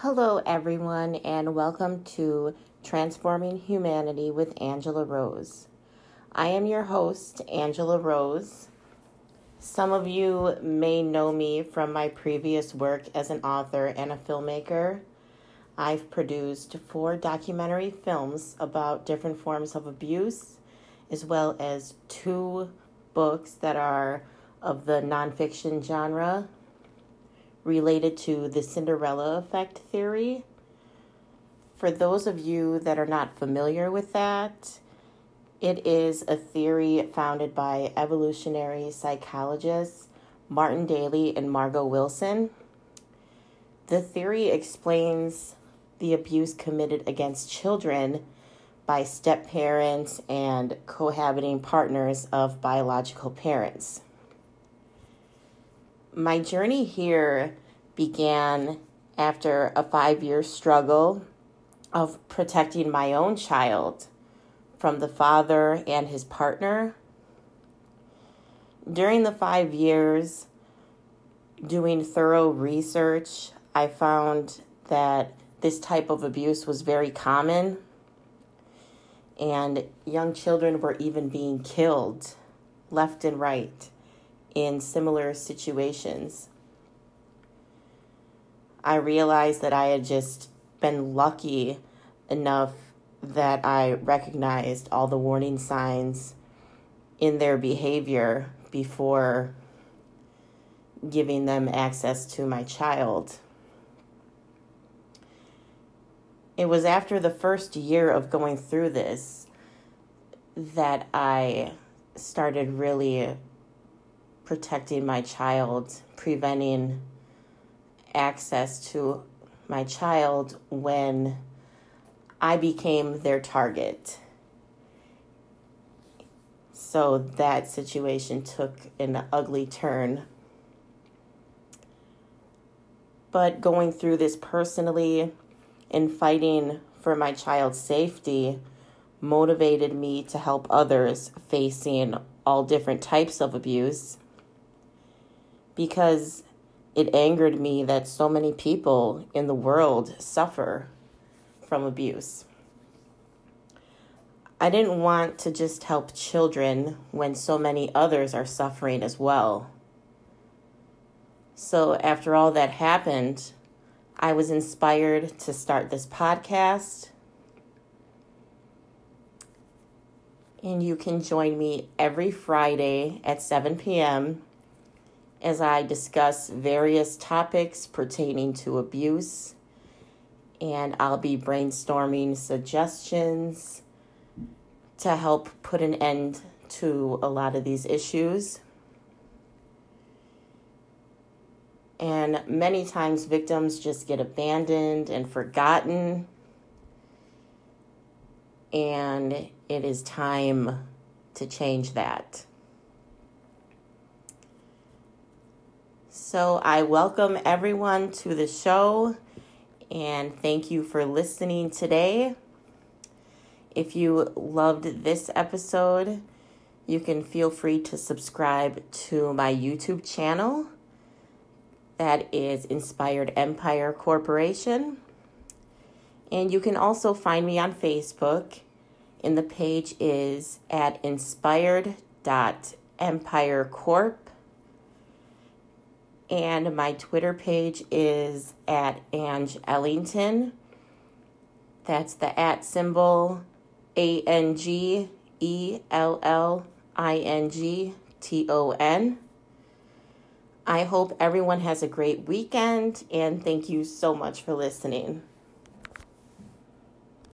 Hello, everyone, and welcome to Transforming Humanity with Angela Rose. I am your host, Angela Rose. Some of you may know me from my previous work as an author and a filmmaker. I've produced four documentary films about different forms of abuse, as well as two books that are of the nonfiction genre related to the Cinderella effect theory. For those of you that are not familiar with that, it is a theory founded by evolutionary psychologists Martin Daly and Margo Wilson. The theory explains the abuse committed against children by step parents and cohabiting partners of biological parents my journey here began after a five year struggle of protecting my own child from the father and his partner. During the five years, doing thorough research, I found that this type of abuse was very common, and young children were even being killed left and right in similar situations. I realized that I had just been lucky enough that I recognized all the warning signs in their behavior before giving them access to my child. It was after the first year of going through this that I started really protecting my child, preventing access to my child when I became their target. So that situation took an ugly turn. But going through this personally and fighting for my child's safety motivated me to help others facing all different types of abuse because it angered me that so many people in the world suffer from abuse. I didn't want to just help children when so many others are suffering as well. So, after all that happened, I was inspired to start this podcast. And you can join me every Friday at 7 p.m as I discuss various topics pertaining to abuse, and I'll be brainstorming suggestions to help put an end to a lot of these issues. And many times, victims just get abandoned and forgotten. And it is time to change that. So I welcome everyone to the show and thank you for listening today. If you loved this episode, you can feel free to subscribe to my YouTube channel. That is Inspired Empire Corporation. And you can also find me on Facebook. And the page is at inspired.empirecorp and my Twitter page is at Ange Ellington. That's the at symbol A N G E L L I N G T O N. I hope everyone has a great weekend and thank you so much for listening.